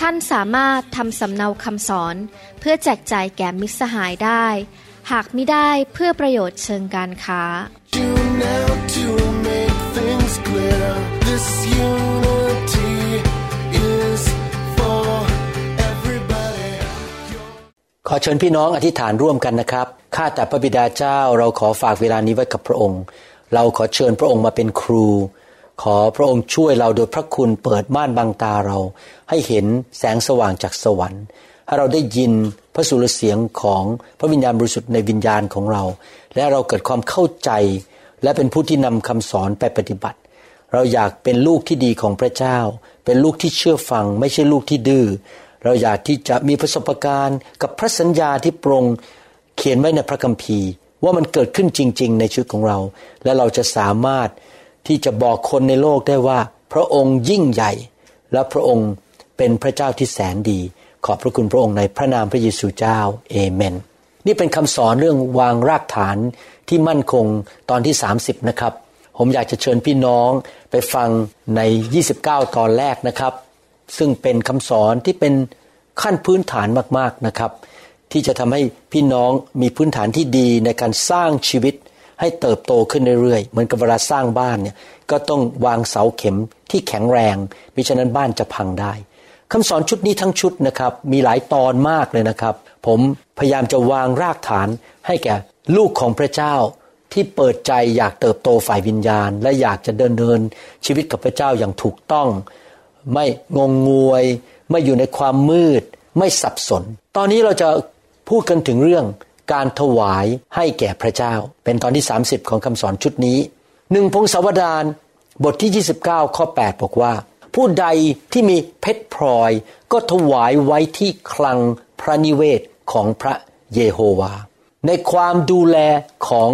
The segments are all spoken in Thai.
ท่านสามารถทำสำเนาคำสอน เพื่อแจกจ่ายแก่มิตรสหายได้ หากไม่ได้เพื่อประโยชน์เชิงการค้า ขอเชิญพี่น้องอธิษฐานร่วมกันนะครับ ข้าแต่พระบิดาเจ้าเราขอฝากเวลานี้ไว้กับพระองค์ เราขอเชิญพระองค์มาเป็นครู ขอพระองค์ช่วยเราโดยพระคุณเปิดม่านบังตาเรา ให้เห็นแสงสว่างจากสวรรค์ ให้เราได้ยินพระสุรเสียงของพระวิญญาณบริสุทธิ์ในวิญญาณของเรา และเราเกิดความเข้าใจ และเป็นผู้ที่นำคำสอนไปปฏิบัติ เราอยากเป็นลูกที่ดีของพระเจ้า เป็นลูกที่เชื่อฟัง ไม่ใช่ลูกที่ดื้อเราอยากที่จะมีประสบการณ์กับพระสัญญาที่ปรงเขียนไว้ในพระคัมภีร์ ว่ามันเกิดขึ้นจริง ๆ ในชีวิตของเรา และเราจะสามารถ ที่จะบอกคนในโลกได้ว่า พระองค์ยิ่งใหญ่ และพระองค์เป็นพระเจ้าที่แสนดี ขอบพระคุณพระองค์ในพระนามพระเยซูเจ้าเอเมน นี่เป็นคำสอนเรื่องวางรากฐานที่มั่นคงตอนที่ 30 นะครับ ผมอยากจะเชิญพี่น้องไปฟังใน 29 ตอนแรกนะครับ ซึ่งเป็นคำสอนที่เป็นขั้นพื้นฐานมากๆนะครับ ที่จะทำให้พี่น้องมีพื้นฐานที่ดีในการสร้างชีวิต ให้เติบโตขึ้นเรื่อยๆ เหมือนกับเวลาสร้างบ้านเนี่ยก็ต้องวางเสาเข็มที่แข็งแรงมิฉะนั้นบ้านจะพังได้คำสอนชุดนี้ทั้งชุดนะครับมีหลายตอนมากเลยนะครับ ผมพยายามจะวางรากฐานให้แก่ลูกของพระเจ้าที่เปิดใจอยากเติบโตฝ่ายวิญญาณ และอยากจะเดินเดินชีวิตกับพระเจ้าอย่างถูกต้อง ไม่งงงวย ไม่อยู่ในความมืด ไม่สับสน ตอนนี้เราจะพูดกันถึงเรื่อง การถวายให้แก่พระเจ้า เป็นตอนที่ 30 ของคำสอนชุดนี้หนึ่งพงศาวดารบทที่ 29 ข้อ 8 บอกว่า ผู้ใดที่มีเพชรพลอย ก็ถวายไว้ที่คลังพระนิเวศของพระเยโฮวา ในความดูแลของ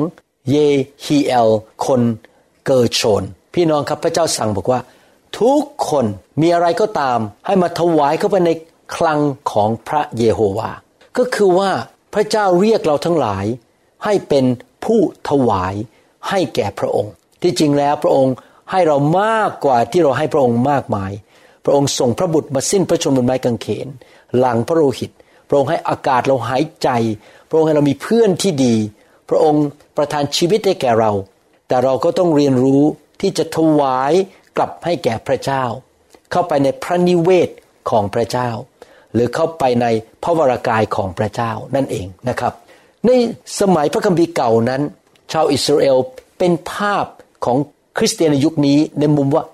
เยฮีเอล คนเกอร์ชน พี่น้องครับพระเจ้าสั่งบอกว่า ทุกคนมีอะไรก็ตามให้มาถวายเข้าไปในคลังของพระเยโฮวา ก็คือว่า พระเจ้าเรียกเราทั้งหลายให้เป็นผู้ถวายให้แก่พระองค์ ที่จริงแล้วพระองค์ให้เรามากกว่าที่เราให้พระองค์มากมาย พระองค์ส่งพระบุตรมาสิ้นพระชนม์บนไม้กางเขน หลังพระโลหิต พระองค์ให้อากาศเราหายใจ พระองค์ให้เรามีเพื่อนที่ดี พระองค์ประทานชีวิตให้แก่เรา แต่เราก็ต้องเรียนรู้ที่จะถวายกลับให้แก่พระเจ้า เข้าไปในพระนิเวศของพระเจ้า หรือเข้าไปในพระวรากายของพระเจ้านั่นเองนะครับ ในสมัยพระคัมภีร์เก่านั้น ชาวอิสราเอลเป็นภาพของคริสเตียนในยุคนี้ในมุมว่า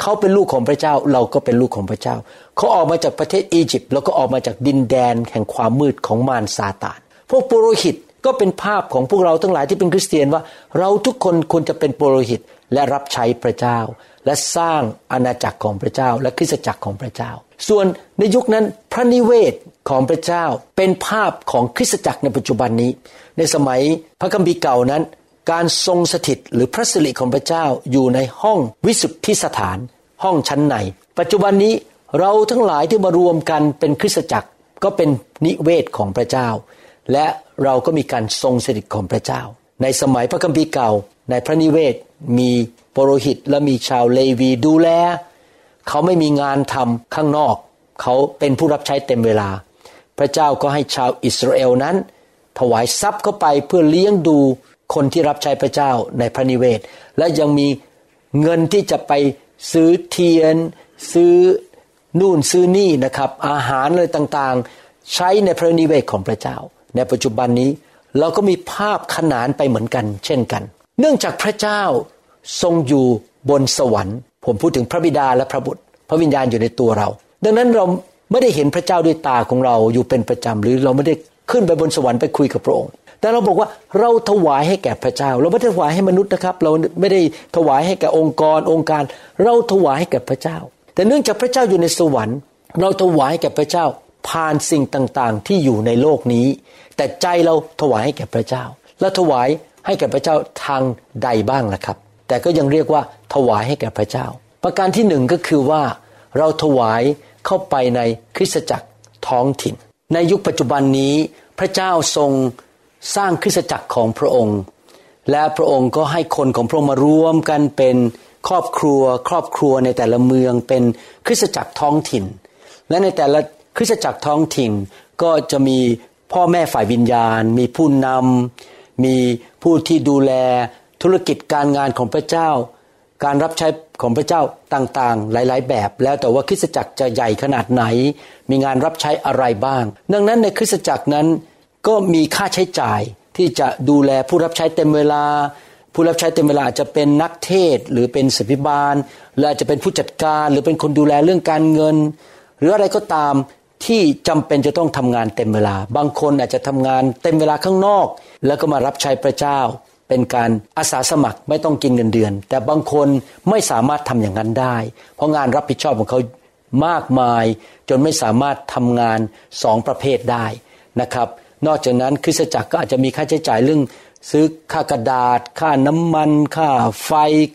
เขาเป็นลูกของพระเจ้าเราก็เป็นลูกของพระเจ้า เขาออกมาจากประเทศอียิปต์แล้วก็ออกมาจากดินแดนแห่งความมืดของมารซาตาน พวกปุโรหิตก็เป็นภาพของพวกเราทั้งหลายที่เป็นคริสเตียนว่า เราทุกคนควรจะเป็นปุโรหิตและรับใช้พระเจ้า และสร้างอาณาจักรของพระเจ้า และคริสตจักรของพระเจ้า ส่วนในยุคนั้นพระนิเวศของพระเจ้าเป็นภาพของคริสตจักรในปัจจุบันนี้ ในสมัยพระคัมภีร์เก่านั้น การทรงสถิตหรือพระสิริของพระเจ้าอยู่ในห้องวิสุทธิสถาน ห้องชั้นใน ปัจจุบันนี้เราทั้งหลายที่มารวมกันเป็นคริสตจักรก็เป็นนิเวศของพระเจ้า และเราก็มีการทรงสถิตของพระเจ้า ในสมัยพระคัมภีร์เก่าในพระนิเวศมีปรหิตและมีชาวเลวีดูแล เขาไม่มีงานทำข้างนอก เขาเป็นผู้รับใช้เต็มเวลา พระเจ้าก็ให้ชาวอิสราเอลนั้น ถวายทรัพย์เข้าไปเพื่อเลี้ยงดูคนที่รับใช้พระเจ้าในพระนิเวศ และยังมีเงินที่จะไปซื้อเทียน ซื้อนู่นซื้อนี่นะครับ อาหารอะไรต่างๆ ใช้ในพระนิเวศของพระเจ้า ในปัจจุบันนี้เราก็มีภาพขนานไปเหมือนกัน เช่นกัน เนื่องจากพระเจ้าทรงอยู่บนสวรรค์ ผมพูดถึงพระบิดาและพระบุตร พระวิญญาณอยู่ในตัวเรา ดังนั้นเราไม่ได้เห็นพระเจ้าด้วยตาของเราอยู่เป็นประจำหรือเราไม่ได้ขึ้นไปบนสวรรค์ไปคุยกับพระองค์ แต่เราบอกว่าเราถวายให้แก่พระเจ้า เราไม่ได้ถวายให้มนุษย์นะครับ เราไม่ได้ถวายให้แก่องค์กรองค์การ เราถวายให้แก่พระเจ้า แต่เนื่องจากพระเจ้าอยู่ในสวรรค์ เราถวายให้แก่พระเจ้าผ่านสิ่งต่างๆ ที่อยู่ในโลกนี้ แต่ใจเราถวายให้แก่พระเจ้า และถวายให้แก่พระเจ้าทางใดบ้างล่ะครับ แต่ก็ยังเรียกว่าถวายให้แก่พระเจ้า ประการที่หนึ่งก็คือว่า เราถวายเข้าไปในคริสตจักรท้องถิ่น ในยุคปัจจุบันนี้พระเจ้าทรงสร้างคริสตจักรของพระองค์ และพระองค์ก็ให้คนของพระองค์มารวมกันเป็นครอบครัว ครอบครัวในแต่ละเมืองเป็นคริสตจักรท้องถิ่น และในแต่ละคริสตจักรท้องถิ่นก็จะมีพ่อแม่ฝ่ายวิญญาณ มีผู้นำมีผู้ที่ดูแล ธุรกิจการงานของพระเจ้า การรับใช้ของพระเจ้าต่างๆ หลาย ๆ แบบ แล้วแต่ว่าคริสตจักรจะใหญ่ขนาดไหน มีงานรับใช้อะไรบ้าง ดังนั้นในคริสตจักรนั้นก็มีค่าใช้จ่ายที่จะดูแลผู้รับใช้เต็มเวลา ผู้รับใช้เต็มเวลาจะเป็นนักเทศหรือเป็นศิบิบาลหรืออาจจะเป็นผู้จัดการ หรือเป็นคนดูแลเรื่องการเงิน หรืออะไรก็ตามที่จำเป็นจะต้องทำงานเต็มเวลา บางคนอาจจะทำงานเต็มเวลาข้างนอก แล้วก็มารับใช้พระเจ้า เป็นการอาสาสมัครไม่ต้องกินเงินเดือน แต่บางคนไม่สามารถทำอย่างนั้นได้ เพราะงานรับผิดชอบของเขามากมาย จนไม่สามารถทำงานสองประเภทได้นะครับ นอกจากนั้นคริสตจักรก็อาจจะมีค่าใช้จ่ายเรื่อง ซื้อค่ากระดาษ ค่าน้ำมัน ค่าไฟ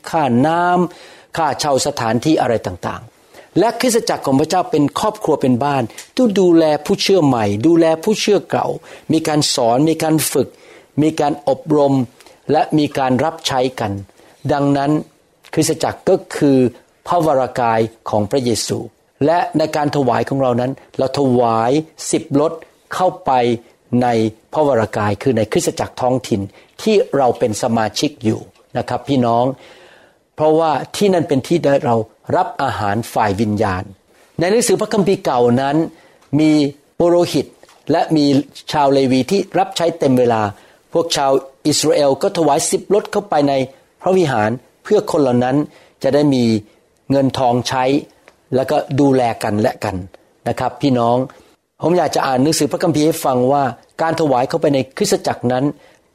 ค่าน้ำค่าเช่าสถานที่อะไรต่างๆ และคริสตจักรของพระเจ้าเป็นครอบครัวเป็นบ้านที่ดูแลผู้เชื่อใหม่ ดูแลผู้เชื่อเก่า มีการสอนมีการฝึก มีการอบรม และมีการรับใช้กัน ดังนั้นคริสตจักรก็คือพระวรากายของพระเยซู และในการถวายของเรานั้น เราถวายสิบลดเข้าไปในพระวรากายคือในคริสตจักรท้องถิ่นที่เราเป็นสมาชิกอยู่นะครับ พี่น้อง เพราะว่าที่นั่นเป็นที่ได้เรารับอาหารฝ่ายวิญญาณ ในหนังสือพระคัมภีร์เก่านั้น มีปุโรหิตและมีชาวเลวีที่รับใช้เต็มเวลา พวกชาวอิสราเอลก็ถวายสิบลดเข้าไปในพระวิหารเพื่อคนเหล่านั้นจะได้มีเงินทองใช้ แล้วก็ดูแลกันและกันนะครับ พี่น้องผมอยากจะอ่านหนังสือพระคัมภีร์ให้ฟังว่า การถวายเข้าไปในคริสตจักรนั้น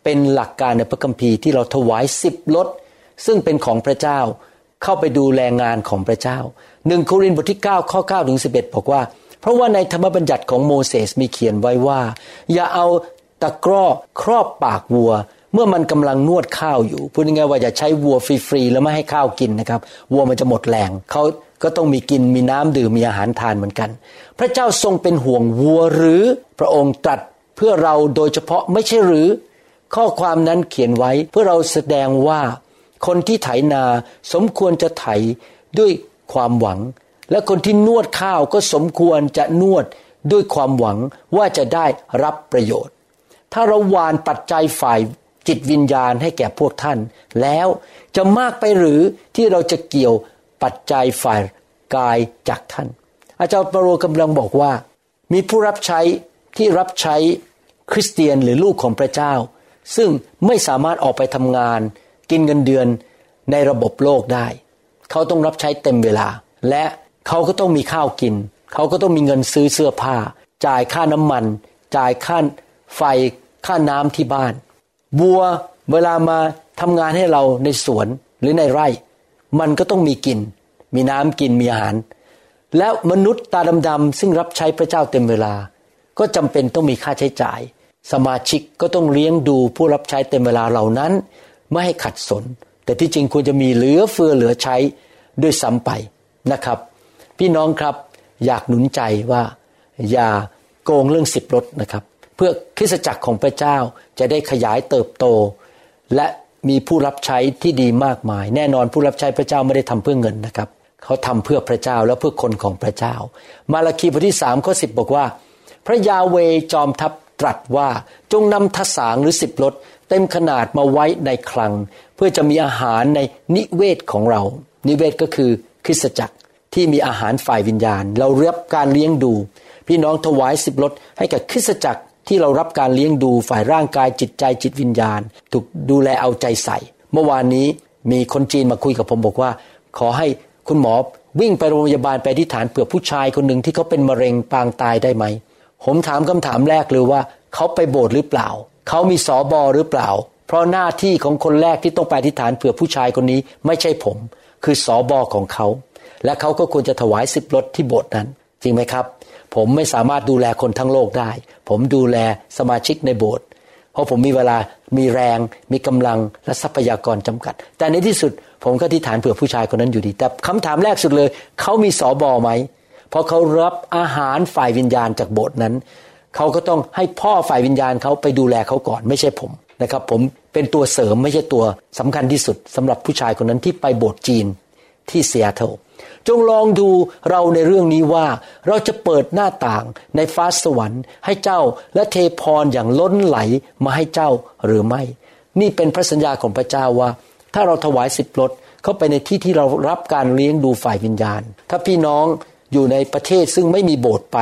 เป็นหลักการในพระคัมภีร์ที่เราถวายสิบลดซึ่งเป็นของพระเจ้าเข้าไปดูแลงานของพระเจ้าหนึ่งโครินธ์บทที่9ข้อ9ถึง11 บอกว่า เพราะว่าในธรรมบัญญัติของโมเสสมีเขียนไว้ว่า อย่าเอา ตะกร้อครอบปากวัว เมื่อมันกำลังนวดข้าวอยู่พูดง่ายๆว่าอย่าใช้วัวฟรีๆแล้วไม่ให้ข้าวกินนะครับ วัวมันจะหมดแรงเขาก็ต้องมีกินมีน้ำดื่มมีอาหารทานเหมือนกัน พระเจ้าทรงเป็นห่วงวัวหรือพระองค์ตรัสเพื่อเราโดยเฉพาะไม่ใช่หรือ ข้อความนั้นเขียนไว้เพื่อเราแสดงว่า คนที่ไถนาสมควรจะไถด้วยความหวัง และคนที่นวดข้าวก็สมควรจะนวดด้วยความหวังว่าจะได้รับประโยชน์ ถ้าเราวานปัจจัยฝ่ายจิตวิญญาณให้แก่พวกท่าน แล้วจะมากไปหรือที่เราจะเกี่ยวปัจจัยฝ่ายกายจากท่าน อาจารย์ปรโรกำลังบอกว่า มีผู้รับใช้ที่รับใช้คริสเตียนหรือลูกของพระเจ้า ซึ่งไม่สามารถออกไปทำงาน กินเงินเดือนในระบบโลกได้ เขาต้องรับใช้เต็มเวลา และเขาก็ต้องมีข้าวกิน เขาก็ต้องมีเงินซื้อเสื้อผ้า จ่ายค่าน้ำมัน จ่ายค่า ไฟค่าน้ำที่บ้านบัวเวลามาทำงานให้เราในสวนหรือในไร่ มันก็ต้องมีกิน มีน้ำกินมีอาหาร แล้วมนุษย์ตาดำๆซึ่งรับใช้พระเจ้าเต็มเวลา ก็จำเป็นต้องมีค่าใช้จ่าย สมาชิกก็ต้องเลี้ยงดูผู้รับใช้เต็มเวลาเหล่านั้น ไม่ให้ขัดสน แต่ที่จริงควรจะมีเหลือเฟือเหลือใช้ด้วยซ้ำไปนะครับ พี่น้องครับอยากหนุนใจว่า อย่าโกงเรื่องสิบรถนะครับ เพื่อคริสตจักรของพระเจ้าจะได้ขยายเติบโต และมีผู้รับใช้ที่ดีมากมาย แน่นอนผู้รับใช้พระเจ้าไม่ได้ทำเพื่อเงินนะครับ เขาทำเพื่อพระเจ้าและเพื่อคนของพระเจ้า มาราคีบทที่สามข้อสิบบอกว่า พระยาเวจอมทัพตรัสว่าจงนำทสางหรือสิบรถเต็มขนาดมาไว้ในคลัง เพื่อจะมีอาหารในนิเวศของเรา นิเวศก็คือคริสตจักรที่มีอาหารฝ่ายวิญญาณ เราเรียบการเลี้ยงดู พี่น้องถวายสิบรถให้กับคริสตจักร ที่เรารับการเลี้ยงดูฝ่ายร่างกายจิตใจจิตวิญญาณ ถูกดูแลเอาใจใส่ เมื่อวานนี้มีคนจีนมาคุยกับผมบอกว่า ขอให้คุณหมอวิ่งไปโรงพยาบาลไปที่ฐานเผื่อผู้ชายคนหนึ่งที่เขาเป็นมะเร็งปางตายได้ไหม ผมถามคำถามแรกเลยว่า เขาไปโบสถ์หรือเปล่า เขามีสอบอหรือเปล่า เพราะหน้าที่ของคนแรกที่ต้องไปที่ฐานเผื่อผู้ชายคนนี้ไม่ใช่ผม คือสอบอของเขา และเขาก็ควรจะถวายสิบรถที่โบสถ์นั้น จริงไหมครับ ผมไม่สามารถดูแลคนทั้งโลกได้ ผมดูแลสมาชิกในโบสถ์เพราะผมมีเวลามีแรง มีกำลังและทรัพยากรจำกัด แต่ในที่สุดผมก็ที่ฐานเผื่อผู้ชายคนนั้นอยู่ดี แต่คำถามแรกสุดเลย เขามีสอบอไหมเพราะเขารับอาหารฝ่ายวิญญาณจากโบสถ์นั้น เขาก็ต้องให้พ่อฝ่ายวิญญาณเขาไปดูแลเขาก่อนไม่ใช่ผมนะครับ ผมเป็นตัวเสริมไม่ใช่ตัวสำคัญที่สุดสำหรับผู้ชายคนนั้นที่ไปโบสถ์จีนที่เซียเทล จงลองดูเราในเรื่องนี้ว่า เราจะเปิดหน้าต่างในฟ้าสวรรค์ให้เจ้าและเทพรอย่างล้นไหลมาให้เจ้าหรือไม่ นี่เป็นพระสัญญาของพระเจ้าว่า ถ้าเราถวายสิบรถเข้าไปในที่ที่เรารับการเลี้ยงดูฝ่ายวิญญาณ ถ้าพี่น้องอยู่ในประเทศซึ่งไม่มีโบสถ์ไป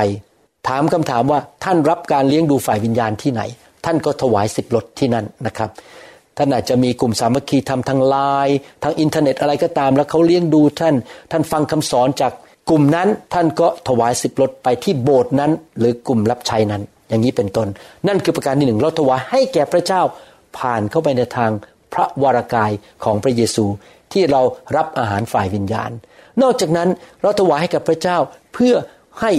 ถามคำถามว่าท่านรับการเลี้ยงดูฝ่ายวิญญาณที่ไหน ท่านก็ถวายสิบรถที่นั่นนะครับ ท่านอาจจะมีกลุ่มสามัคคีทำทางไลน์ทางอินเทอร์เน็ตอะไรก็ตาม แล้วเขาเลี้ยงดูท่าน ท่านฟังคำสอนจากกลุ่มนั้นท่านก็ถวายสิบรถไปที่โบสถ์นั้น หรือกลุ่มรับใช้นั้น อย่างนี้เป็นต้น นั่นคือประการที่หนึ่งเราถวายให้แก่พระเจ้าผ่านเข้าไปในทางพระวรากายของพระเยซูที่เรารับอาหารฝ่ายวิญญาณ นอกจากนั้นเราถวายให้กับพระเจ้าเพื่อให้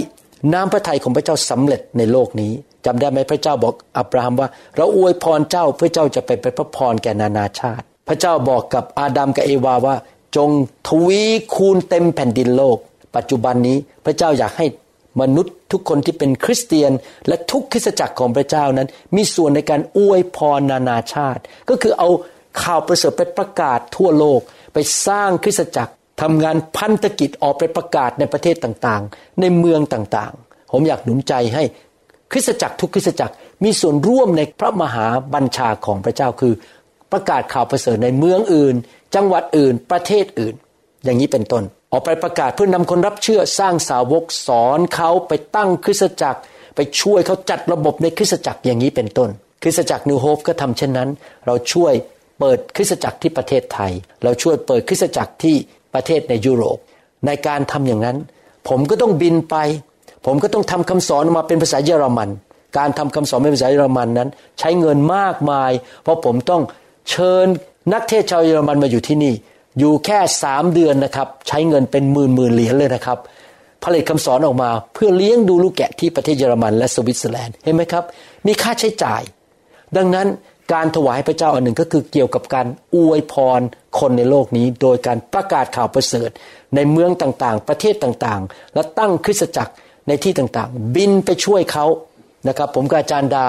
น้ำพระทัยของพระเจ้าสำเร็จในโลกนี้ จำได้ไหมพระเจ้าบอกอับราฮัมว่า เราอวยพรเจ้าเพื่อเจ้าจะไปเป็นพระพรแก่นานาชาติ พระเจ้าบอกกับอาดัมกับเอวาว่า จงทวีคูณเต็มแผ่นดินโลก ปัจจุบันนี้พระเจ้าอยากให้มนุษย์ทุกคนที่เป็นคริสเตียนและทุกคริสตจักรของพระเจ้านั้น มีส่วนในการอวยพรนานาชาติ ก็คือเอาข่าวประเสริฐไปประกาศทั่วโลก ไปสร้างคริสตจักรทำงานพันธกิจออกไปประกาศในประเทศต่างๆ ในเมืองต่างๆ ผมอยากหนุนใจให้ คริสตจักรทุกคริสตจักรมีส่วนร่วมในพระมหาบัญชาของพระเจ้าคือ ประกาศข่าวประเสริฐในเมืองอื่น จังหวัดอื่น ประเทศอื่น อย่างนี้เป็นต้น ออกไปประกาศเพื่อนำคนรับเชื่อสร้างสาวกสอนเขาไปตั้งคริสตจักร ไปช่วยเขาจัดระบบในคริสตจักรอย่างนี้เป็นต้น คริสตจักรนิวโฮปก็ทำเช่นนั้น เราช่วยเปิดคริสตจักรที่ประเทศไทย เราช่วยเปิดคริสตจักรที่ประเทศในยุโรป ในการทำอย่างนั้น ผมก็ต้องบินไป ผมก็ต้องทำคำสอนมาเป็นภาษาเยอรมัน การทำคำสอนเป็นภาษาเยอรมันนั้น ใช้เงินมากมาย เพราะผมต้องเชิญนักเทศน์ชาวเยอรมันมาอยู่ที่นี่ อยู่แค่สามเดือนนะครับ ใช้เงินเป็นหมื่นหมื่นเหรียญเลยนะครับผลิตคำสอนออกมาเพื่อเลี้ยงดูลูกแกะที่ประเทศเยอรมันและสวิตเซอร์แลนด์เห็นไหมครับ มีค่าใช้จ่าย ดังนั้นการถวายพระเจ้าอันหนึ่งก็คือเกี่ยวกับการอวยพรคนในโลกนี้ โดยการประกาศข่าวประเสริฐ ในเมืองต่างๆ ประเทศต่างๆ และตั้งคริสตจักร ในที่ต่างๆ บินไปช่วยเขานะครับ ผมกับอาจารย์ดา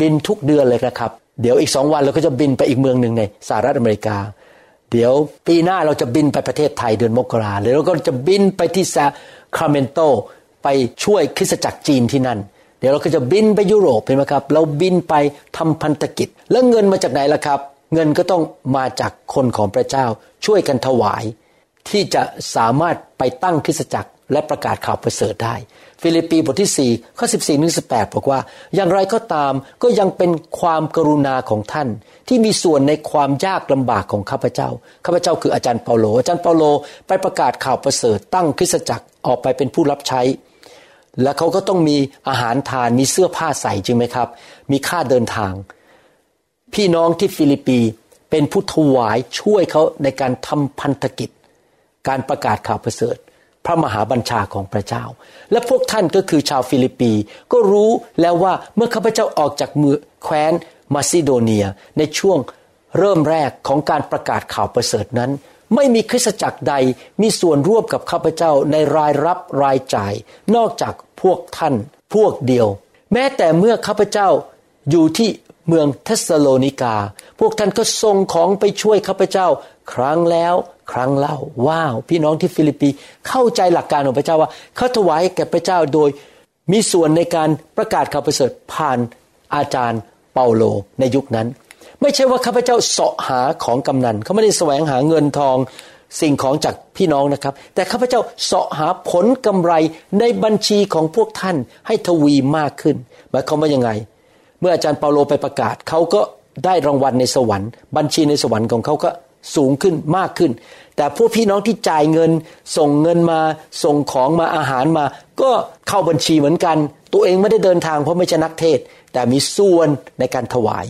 บินทุกเดือนเลยนะครับ เดี๋ยวอีกสองวันเราก็จะบินไปอีกเมืองหนึ่งในสหรัฐอเมริกา เดี๋ยวปีหน้าเราจะบินไปประเทศไทยเดือนมกราหรือเราก็จะบินไปที่ซาแซคราเมนโตไปช่วยคริสตจักรจีนที่นั่น เดี๋ยวเราก็จะบินไปยุโรปเห็นไหมครับ เราบินไปทำพันธกิจ แล้วเงินมาจากไหนล่ะครับ เงินก็ต้องมาจากคนของพระเจ้า ช่วยกันถวาย ที่จะสามารถไปตั้งคริสตจักรและประกาศข่าวประเสริฐได้ ฟิลิปปีบทที่ 4 ข้อ 14ถึง18 บอกว่า อย่างไรก็ตามก็ยังเป็นความกรุณาของท่าน ที่มีส่วนในความยากลำบากของข้าพเจ้า ข้าพเจ้าคืออาจารย์เปาโล อาจารย์เปาโลไปประกาศข่าวประเสริฐตั้งคริสตจักรออกไปเป็นผู้รับใช้ และเขาก็ต้องมีอาหารทานมีเสื้อผ้าใส่จริงไหมครับ มีค่าเดินทาง พี่น้องที่ฟิลิปปีเป็นผู้ถวายช่วยเขาในการทำพันธกิจ การประกาศข่าวประเสริฐ พระมหาบัญชาของพระเจ้า และพวกท่านก็คือชาวฟิลิปปีก็รู้แล้วว่าเมื่อข้าพเจ้าออกจากมือแคว้นมาซิโดเนียในช่วงเริ่มแรกของการประกาศข่าวประเสริฐนั้น ไม่มีคริสตจักรใดมีส่วนร่วมกับข้าพเจ้าในรายรับรายจ่าย นอกจากพวกท่านพวกเดียว แม้แต่เมื่อข้าพเจ้าอยู่ที่เมืองเทสโลนิกา พวกท่านก็ส่งของไปช่วยข้าพเจ้า ครั้งแล้วครั้งเล่าว้าว พี่น้องที่ฟิลิปปีเข้าใจหลักการของพระเจ้าว่าเขาถวายแก่พระเจ้าโดยมีส่วนในการประกาศข่าวประเสริฐผ่านอาจารย์เปาโลในยุคนั้น ไม่ใช่ว่าข้าพเจ้าเสาะหาของกำนันเขาไม่ได้แสวงหาเงินทองสิ่งของจากพี่น้องนะครับ แต่ข้าพเจ้าเสาะหาผลกำไรในบัญชีของพวกท่านให้ทวีมากขึ้นหมายความว่ายังไง เมื่ออาจารย์เปาโลไปประกาศเขาก็ได้รางวัลในสวรรค์ บัญชีในสวรรค์ของเขาก็ สูงขึ้นมากขึ้น แต่พวกพี่น้องที่จ่ายเงิน ส่งเงินมาส่งของมาอาหารมา ก็เข้าบัญชีเหมือนกัน ตัวเองไม่ได้เดินทางเพราะไม่ใช่นักเทศ แต่มีส่วนในการถวาย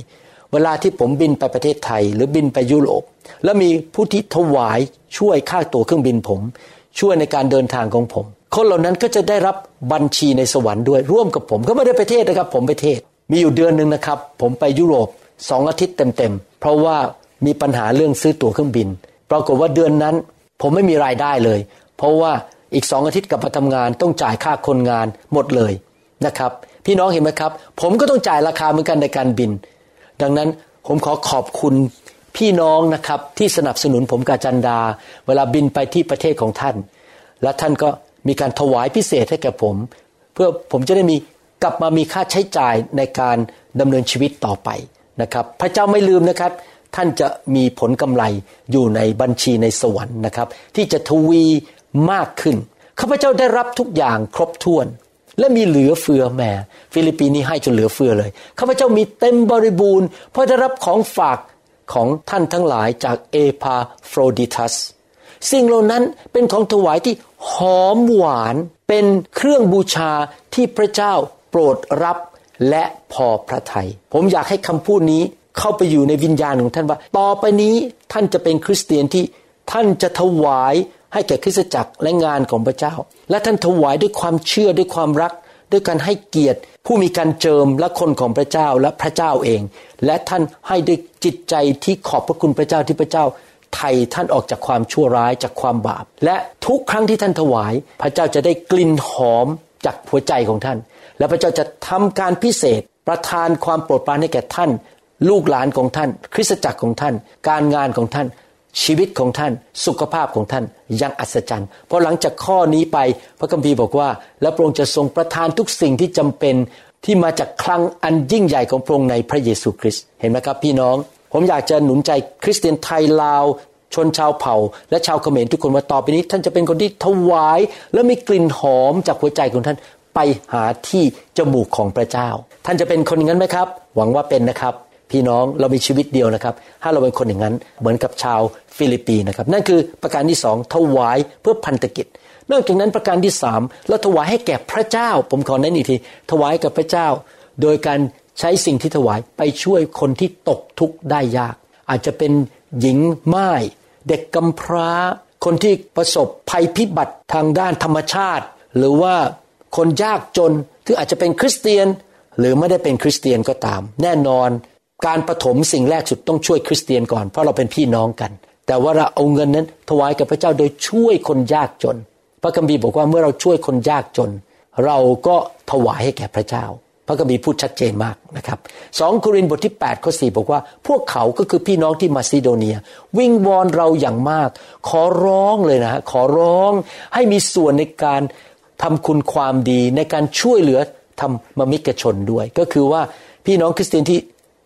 เวลาที่ผมบินไปประเทศไทย หรือบินไปยุโรปแล้วมีผู้ที่ถวายช่วยค่าตั๋วเครื่องบินผม ช่วยในการเดินทางของผม คนเหล่านั้นก็จะได้รับบัญชีในสวรรค์ด้วยร่วมกับผมก็ไม่ได้ไปเทศนะครับ ผมไปเทศ มีอยู่เดือนหนึ่งนะครับ ผมไปยุโรปสองอาทิตย์เต็มๆเพราะว่า มีปัญหาเรื่องซื้อตั๋วเครื่องบิน ปรากฏว่าเดือนนั้น ผมไม่มีรายได้เลย เพราะว่าอีกสองอาทิตย์กลับมาทำงานต้องจ่ายค่าคนงานหมดเลยนะครับ พี่น้องเห็นไหมครับ ผมก็ต้องจ่ายราคาเหมือนกันในการบิน ดังนั้นผมขอขอบคุณพี่น้องนะครับที่สนับสนุนผมกาจันดา เวลาบินไปที่ประเทศของท่าน และท่านก็มีการถวายพิเศษให้แก่ผม เพื่อผมจะได้มีกลับมามีค่าใช้จ่ายในการดำเนินชีวิตต่อไปนะครับ พระเจ้าไม่ลืมนะครับ ท่านจะมีผลกำไรอยู่ในบัญชีในสวรรค์นะครับ ที่จะทวีมากขึ้นข้าพเจ้าได้รับทุกอย่างครบถ้วน และมีเหลือเฟือแม่ฟิลิปปีนี้ให้จนเหลือเฟือเลยข้าพเจ้ามีเต็มบริบูรณ์ เพราะได้รับของฝากของท่านทั้งหลายจากเอพาโฟรดิทัสสิ่งเหล่านั้นเป็นของถวายที่หอมหวานเป็นเครื่องบูชาที่พระเจ้าโปรดรับและพอพระทยัยผมอยากให้คำพูดนี้ เข้าไปอยู่ในวิญญาณของท่านว่า ต่อไปนี้ท่านจะเป็นคริสเตียนที่ท่านจะถวายให้แก่คริสตจักรและงานของพระเจ้า และท่านถวายด้วยความเชื่อด้วยความรัก ด้วยการให้เกียรติ ผู้มีการเจิมและคนของพระเจ้าและพระเจ้าเอง และท่านให้ด้วยจิตใจที่ขอบพระคุณพระเจ้าที่พระเจ้าไถ่ท่านออกจากความชั่วร้ายจากความบาป และทุกครั้งที่ท่านถวาย พระเจ้าจะได้กลิ่นหอมจากหัวใจของท่าน และพระเจ้าจะทำการพิเศษ ประทานความโปรดปรานให้แก่ท่าน ลูกหลานของท่าน คริสตจักรของท่าน การงานของท่าน ชีวิตของท่าน สุขภาพของท่านยังอัศจรรย์ เพราะหลังจากข้อนี้ไปพระคัมภีร์บอกว่า แล้วพระองค์จะทรงประทานทุกสิ่งที่จำเป็นที่มาจากคลังอันยิ่งใหญ่ของพระองค์ในพระเยซูคริสต์เห็นไหมครับพี่น้อง ผมอยากจะหนุนใจคริสเตียนไทยลาวชนชาวเผ่า และชาวเขมรทุกคนว่าต่อไปนี้ ท่านจะเป็นคนที่ถวาย และมีกลิ่นหอมจากหัวใจของท่านไปหาที่จมูกของพระเจ้า ท่านจะเป็นคนอย่างนั้นไหมครับ หวังว่าเป็นนะครับ พี่น้องเรามีชีวิตเดียวนะครับ ถ้าเราเป็นคนอย่างนั้น เหมือนกับชาวฟิลิปปีนะครับ นั่นคือประการที่สองถวายเพื่อพันธกิจ นอกจากนั้นประการที่สามเราถวายให้แก่พระเจ้า ผมขอเน้นอีกที ถวายกับพระเจ้า โดยการใช้สิ่งที่ถวายไปช่วยคนที่ตกทุกข์ได้ยาก อาจจะเป็นหญิงไม้เด็กกำพร้า คนที่ประสบภัยพิบัติทางด้านธรรมชาติ หรือว่าคนยากจนที่อาจจะเป็นคริสเตียน หรือไม่ได้เป็นคริสเตียนก็ตาม แน่นอน การประถมสิ่งแรกสุดต้องช่วยคริสเตียนก่อน เพราะเราเป็นพี่น้องกัน แต่ว่าเราเอาเงินนั้นถวายกับพระเจ้าโดยช่วยคนยากจน พระคัมภีร์บอกว่าเมื่อเราช่วยคนยากจน เราก็ถวายให้แก่พระเจ้า พระคัมภีร์พูดชัดเจนมากนะครับสองโครินธ์บทที่8ข้อ4บอกว่า พวกเขาก็คือพี่น้องที่มาซิโดเนีย วิงวอนเราอย่างมาก ขอร้องเลยนะขอร้องให้มีส่วนในการทำคุณความดีในการช่วยเหลือธรรมิกชนด้วย ก็คือว่าพี่น้องคริสเตียนที่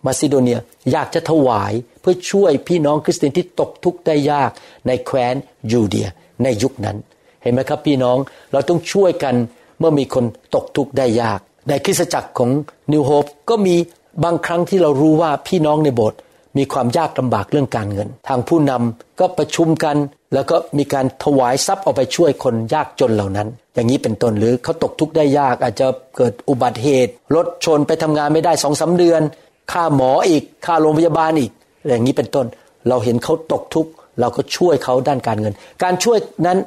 มาซิโดเนียอยากจะถวายเพื่อช่วยพี่น้องคริสเตียนที่ตกทุกข์ได้ยากในแคว้นยูเดียในยุคนั้น เห็นไหมครับพี่น้องเราต้องช่วยกันเมื่อมีคนตกทุกข์ได้ยาก ในคริสตจักรของนิวโฮปก็มีบางครั้งที่เรารู้ว่าพี่น้องในโบสถ์มีความยากลำบากเรื่องการเงิน ทางผู้นำก็ประชุมกัน แล้วก็มีการถวายทรัพย์เอาไปช่วยคนยากจนเหล่านั้น อย่างนี้เป็นต้นหรือเขาตกทุกข์ได้ยาก อาจจะเกิดอุบัติเหตุรถชนไปทำงานไม่ได้สองสาเดือน ค่าหมออีก ค่าโรงพยาบาลอีกอย่างนี้เป็นต้น เราเห็นเขาตกทุกข์เราก็ช่วยเขาด้านการเงิน การช่วยนั้น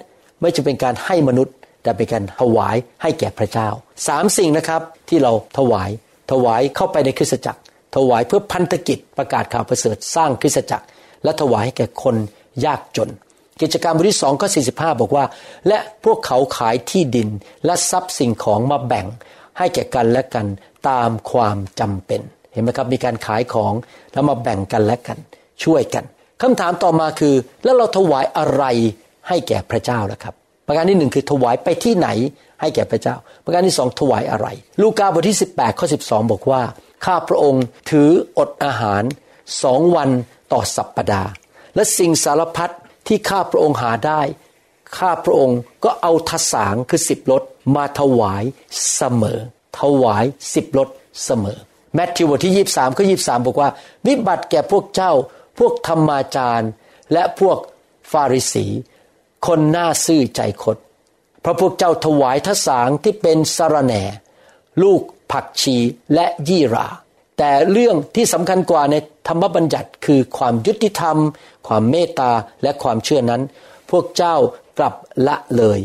ไม่จะเป็นการให้มนุษย์ แต่เป็นการถวายให้แก่พระเจ้าสามสิ่งนะครับที่เราถวาย ถวายเข้าไปในคริสตจักร ถวายเพื่อพันธกิจประกาศข่าวประเสริฐสร้างคริสตจักร และถวายให้แก่คนยากจน กิจการบทที่สองข้อ45บอกว่า และพวกเขาขายที่ดินและทรัพย์สิ่งของมาแบ่งให้แก่กันและกันตามความจำเป็น เห็นไหมครับมีการขายของแล้วมาแบ่งกันและกัน ช่วยกันคำถามต่อมาคือ แล้วเราถวายอะไรให้แก่พระเจ้าล่ะครับ ประการที่หนึ่งคือถวายไปที่ไหนให้แก่พระเจ้า ประการที่สองถวายอะไร ลูกาบทที่ 18ข้อ12 บอกว่าข้าพระองค์ถืออดอาหารสองวันต่อสัปปดาห์ และสิ่งสารพัดที่ข้าพระองค์หาได้ข้าพระองค์ก็เอาทสางคือสิบรถมาถวายเสมอ ถวายสิบรถเสมอ แมทธิวบทที่ยี่สามข้อยี่สามบอกว่า วิบัติแก่พวกเจ้า พวกธรรมาจารย์ และพวกฟาริสี คนหน้าซื่อใจคดเพราะพวกเจ้าถวายทสางที่เป็นสารแหน่ลูกผักชีและยี่รา แต่เรื่องที่สำคัญกว่าในธรรมบัญญัติคือความยุติธรรม ความเมตตาและความเชื่อนั้น พวกเจ้ากลับละเลย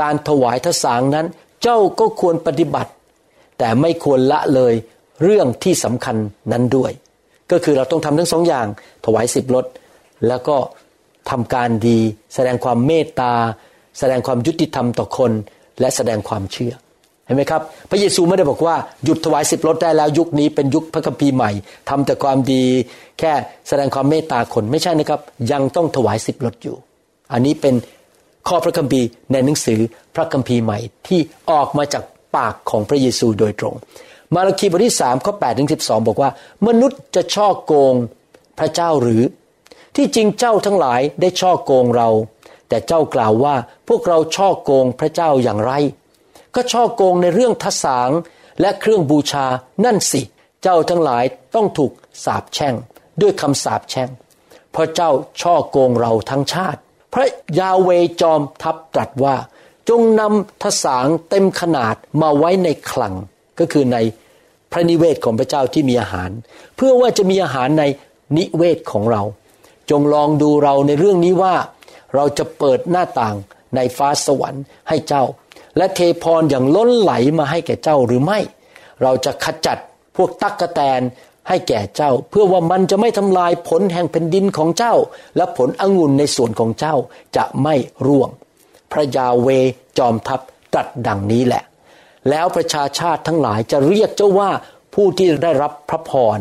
การถวายทศางนั้นเจ้าก็ควรปฏิบัติ แต่ไม่ควรละเลย เรื่องที่สำคัญนั้นด้วย ก็คือเราต้องทำทั้งสองอย่าง ถวายสิบรถแล้วก็ทำการดี แสดงความเมตตา แสดงความยุติธรรมต่อคน และแสดงความเชื่อเห็นไหมครับ พระเยซูไม่ได้บอกว่าหยุดถวายสิบรถได้แล้วยุคนี้เป็นยุคพระคัมภีร์ใหม่ทำแต่ความดีแค่แสดงความเมตตาคนไม่ใช่นะครับ ยังต้องถวายสิบรถอยู่ อันนี้เป็นข้อพระคัมภีร์ในหนังสือพระคัมภีร์ใหม่ที่ออกมาจากปากของพระเยซูโดยตรง มาระคีบทที่สามข้อแปดถึงสิบสองบอกว่า มนุษย์จะช่อโกงพระเจ้าหรือ ที่จริงเจ้าทั้งหลายได้ช่อโกงเรา แต่เจ้ากล่าวว่าพวกเราช่อโกงพระเจ้าอย่างไร ก็ช่อโกงในเรื่องทัศางและเครื่องบูชานั่นสิ เจ้าทั้งหลายต้องถูกสาปแช่ง ด้วยคำสาปแช่ง เพราะเจ้าช่อโกงเราทั้งชาติ พระยาเวจอมทัพตรัสว่า จงนำทศางเต็มขนาดมาไว้ในคลัง ก็คือในพระนิเวศของพระเจ้าที่มีอาหาร เพื่อว่าจะมีอาหารในนิเวศของเรา จงลองดูเราในเรื่องนี้ว่า เราจะเปิดหน้าต่างในฟ้าสวรรค์ให้เจ้า และเทพรอย่างล้นไหลมาให้แก่เจ้าหรือไม่ เราจะขจัดพวกตักกะแตนให้แก่เจ้า เพื่อว่ามันจะไม่ทำลายผลแห่งแผ่นดินของเจ้า และผลองุ่นในส่วนของเจ้าจะไม่ร่วง พระยาเวจอมทัพตรัสดังนี้แหละ แล้วประชาชาติทั้งหลายจะเรียกเจ้าว่าผู้ที่ได้รับพระพร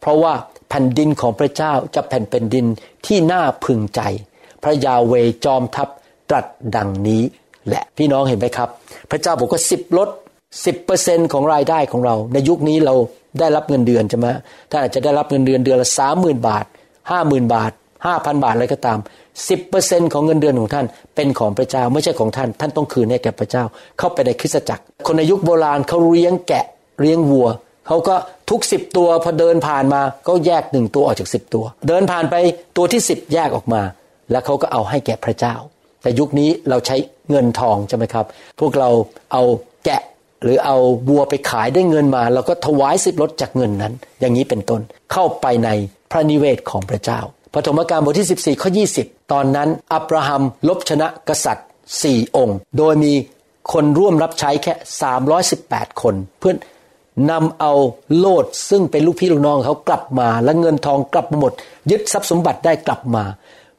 เพราะว่าแผ่นดินของพระเจ้าจะแผ่นเป็นดินที่น่าพึงใจ พระยาเวจอมทัพตรัสดังนี้แหละพี่น้องเห็นไหมครับ พระเจ้าบอกว่าสิบลดสิบเปอร์เซ็นของรายได้ของเรา ในยุคนี้เราได้รับเงินเดือนใช่ไหมถ้าอาจจะได้รับเงินเดือนเดือนละสามหมื่นบาทห้าหมื่นบาทห้าพันบาทอะไรก็ตาม สิบเปอร์เซ็นของเงินเดือนของท่านเป็นของพระเจ้าไม่ใช่ของท่าน ท่านต้องคืนให้แก่พระเจ้า เข้าไปในคริสตจักร คนในยุคโบราณเขาเลี้ยงแกะเลี้ยงวัวเขาก็ทุกสิบตัวพอเดินผ่านมาก็แยกหนึ่งตัวออกจากสิบตัว เดินผ่านไปตัวที่สิบแยกออกมา แล้วเขาก็เอาให้แก่พระเจ้า แต่ยุคนี้เราใช้เงินทองใช่ไหมครับ พวกเราเอาแกะหรือเอาบัวไปขายได้เงินมาเราก็ถวายสิบลดจากเงินนั้น อย่างนี้เป็นต้นเข้าไปในพระนิเวศของพระเจ้า พระธรรมการบทที่ 14ข้อ20 ตอนนั้น อับราฮัมลบชนะกษัตริย์สี่องค์ โดยมีคนร่วมรับใช้แค่ 318 คน เพื่อนำเอาโลทซึ่งเป็นลูกพี่ลูกน้องเขากลับมา และเงินทองกลับมาหมด ยึดทรัพย์สมบัติได้กลับมา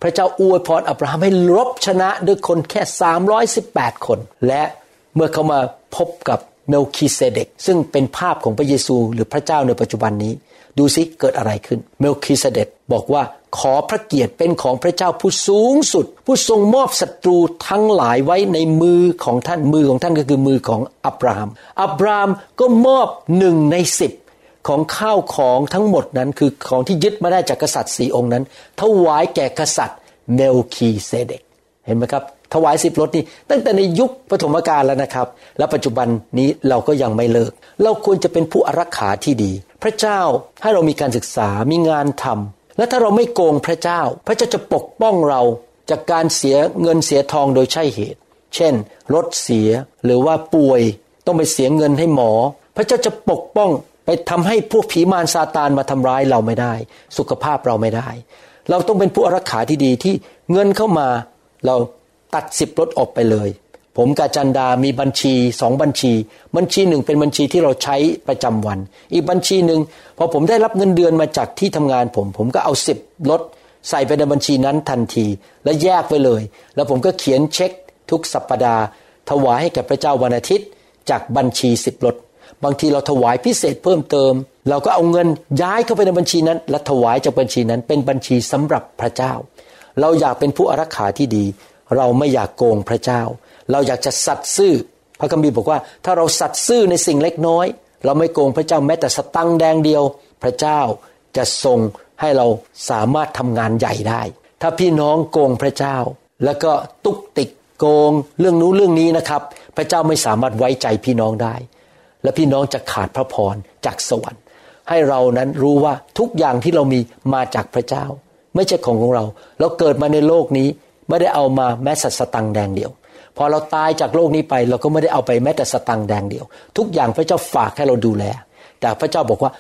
พระเจ้าอวยพรอับราฮัมให้รบชนะด้วยคนแค่ 318 คน และเมื่อเขามาพบกับเมลคีเซเดก ซึ่งเป็นภาพของพระเยซูหรือพระเจ้าในปัจจุบันนี้ ดูซิเกิดอะไรขึ้น เมลคีเซเดกบอกว่า ขอพระเกียรติเป็นของพระเจ้าผู้สูงสุด ผู้ทรงมอบศัตรูทั้งหลายไว้ในมือของท่านมือของท่านก็คือมือของอับราฮัมอับราฮัมก็มอบหนึ่งในสิบของข้าวของทั้งหมดนั้นคือของที่ยึดมาได้จากกษัตริย์สี่องค์นั้นถวายแก่กษัตริย์เมลคีเซเดกเห็นไหมครับถวายสิบรถนี่ตั้งแต่ในยุคปฐมกาลแล้วนะครับ และปัจจุบันนี้เราก็ยังไม่เลิก เราควรจะเป็นผู้อารักขาที่ดี พระเจ้าให้เรามีการศึกษามีงานทำ และถ้าเราไม่โกงพระเจ้า พระเจ้าจะปกป้องเราจากการเสียเงินเสียทองโดยใช่เหตุ เช่น รถเสียหรือว่าป่วยต้องไปเสียเงินให้หมอ พระเจ้าจะปกป้องไปทำให้พวกผีมารซาตานมาทำร้ายเราไม่ได้ สุขภาพเราไม่ได้ เราต้องเป็นผู้อารักขาที่ดีที่เงินเข้ามา เราตัดสิบลดออกไปเลย ผมกาจันดามีบัญชีสองบัญชี บัญชีหนึ่งเป็นบัญชีที่เราใช้ประจำวัน อีกบัญชีหนึ่งพอผมได้รับเงินเดือนมาจากที่ทำงานผม ผมก็เอาสิบลดใส่ไปในบัญชีนั้นทันที และแยกไปเลย แล้วผมก็เขียนเช็คทุกสัปปดาห์ถวายให้แก่พระเจ้าวันอาทิตย์ จากบัญชีสิบลดบางทีเราถวายพิเศษเพิ่มเติม เราก็เอาเงินย้ายเข้าไปในบัญชีนั้น และถวายจากบัญชีนั้นเป็นบัญชีสำหรับพระเจ้า เราอยากเป็นผู้อารักขาที่ดี เราไม่อยากโกงพระเจ้า เราอยากจะสัตย์ซื่อ พระคัมภีร์บอกว่า ถ้าเราสัตย์ซื่อในสิ่งเล็กน้อย เราไม่โกงพระเจ้าแม้แต่สตังแดงเดียว พระเจ้าจะทรงให้เราสามารถทำงานใหญ่ได้ ถ้าพี่น้องโกงพระเจ้า แล้วก็ตุกติกโกงเรื่องนู้นเรื่องนี้นะครับ พระเจ้าไม่สามารถไว้ใจพี่น้องได้ และพี่น้องจะขาดพระพรจากสวรรค์ ให้เรานั้นรู้ว่าทุกอย่างที่เรามีมาจากพระเจ้า ไม่ใช่ของของเรา เราเกิดมาในโลกนี้ไม่ได้เอามาแม้สัตสตังแดงเดียว พอเราตายจากโลกนี้ไป เราก็ไม่ได้เอาไปแม้แต่สตังแดงเดียว ทุกอย่างพระเจ้าฝากให้เราดูแล แต่พระเจ้าบอกว่า